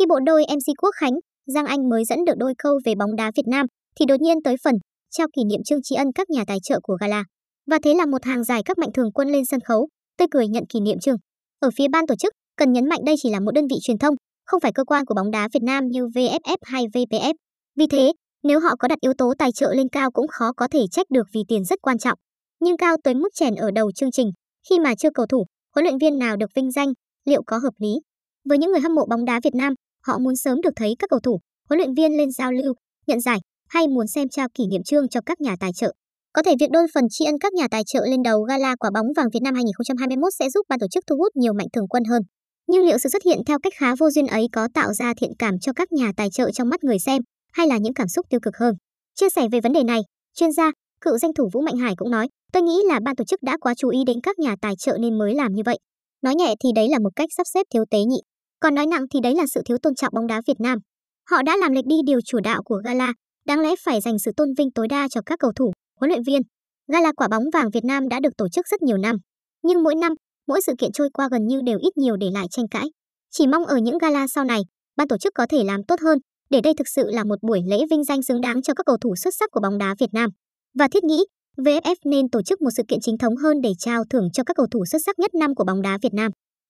Khi bộ đôi MC Quốc Khánh, Giang Anh mới dẫn được đôi câu về bóng đá Việt Nam thì đột nhiên tới phần trao kỷ niệm chương tri ân các nhà tài trợ của gala. Và thế là một hàng dài các mạnh thường quân lên sân khấu, tươi cười nhận kỷ niệm trương. Ở phía ban tổ chức, cần nhấn mạnh đây chỉ là một đơn vị truyền thông, không phải cơ quan của bóng đá Việt Nam như VFF hay VPF. Vì thế, nếu họ có đặt yếu tố tài trợ lên cao cũng khó có thể trách được vì tiền rất quan trọng. Nhưng cao tới mức chèn ở đầu chương trình, khi mà chưa cầu thủ, huấn luyện viên nào được vinh danh, liệu có hợp lý? Với những người hâm mộ bóng đá Việt Nam, họ muốn sớm được thấy các cầu thủ, huấn luyện viên lên giao lưu, nhận giải hay muốn xem trao kỷ niệm trương cho các nhà tài trợ. Có thể việc đôn phần tri ân các nhà tài trợ lên đầu gala quả bóng vàng Việt Nam 2021 sẽ giúp ban tổ chức thu hút nhiều mạnh thường quân hơn. Nhưng liệu sự xuất hiện theo cách khá vô duyên ấy có tạo ra thiện cảm cho các nhà tài trợ trong mắt người xem hay là những cảm xúc tiêu cực hơn? Chia sẻ về vấn đề này, chuyên gia, cựu danh thủ Vũ Mạnh Hải cũng nói, tôi nghĩ là ban tổ chức đã quá chú ý đến các nhà tài trợ nên mới làm như vậy. Nói nhẹ thì đấy là một cách sắp xếp thiếu tế nhị, còn nói nặng thì đấy là sự thiếu tôn trọng bóng đá Việt Nam. Họ đã làm lệch đi điều chủ đạo của gala, đáng lẽ phải dành sự tôn vinh tối đa cho các cầu thủ, huấn luyện viên. Gala quả bóng vàng Việt Nam đã được tổ chức rất nhiều năm, nhưng mỗi năm, mỗi sự kiện trôi qua gần như đều ít nhiều để lại tranh cãi. Chỉ mong ở những gala sau này, ban tổ chức có thể làm tốt hơn, để đây thực sự là một buổi lễ vinh danh xứng đáng cho các cầu thủ xuất sắc của bóng đá Việt Nam. Và thiết nghĩ, VFF nên tổ chức một sự kiện chính thống hơn để trao thưởng cho các cầu thủ xuất sắc nhất năm của bóng đá Việt Nam.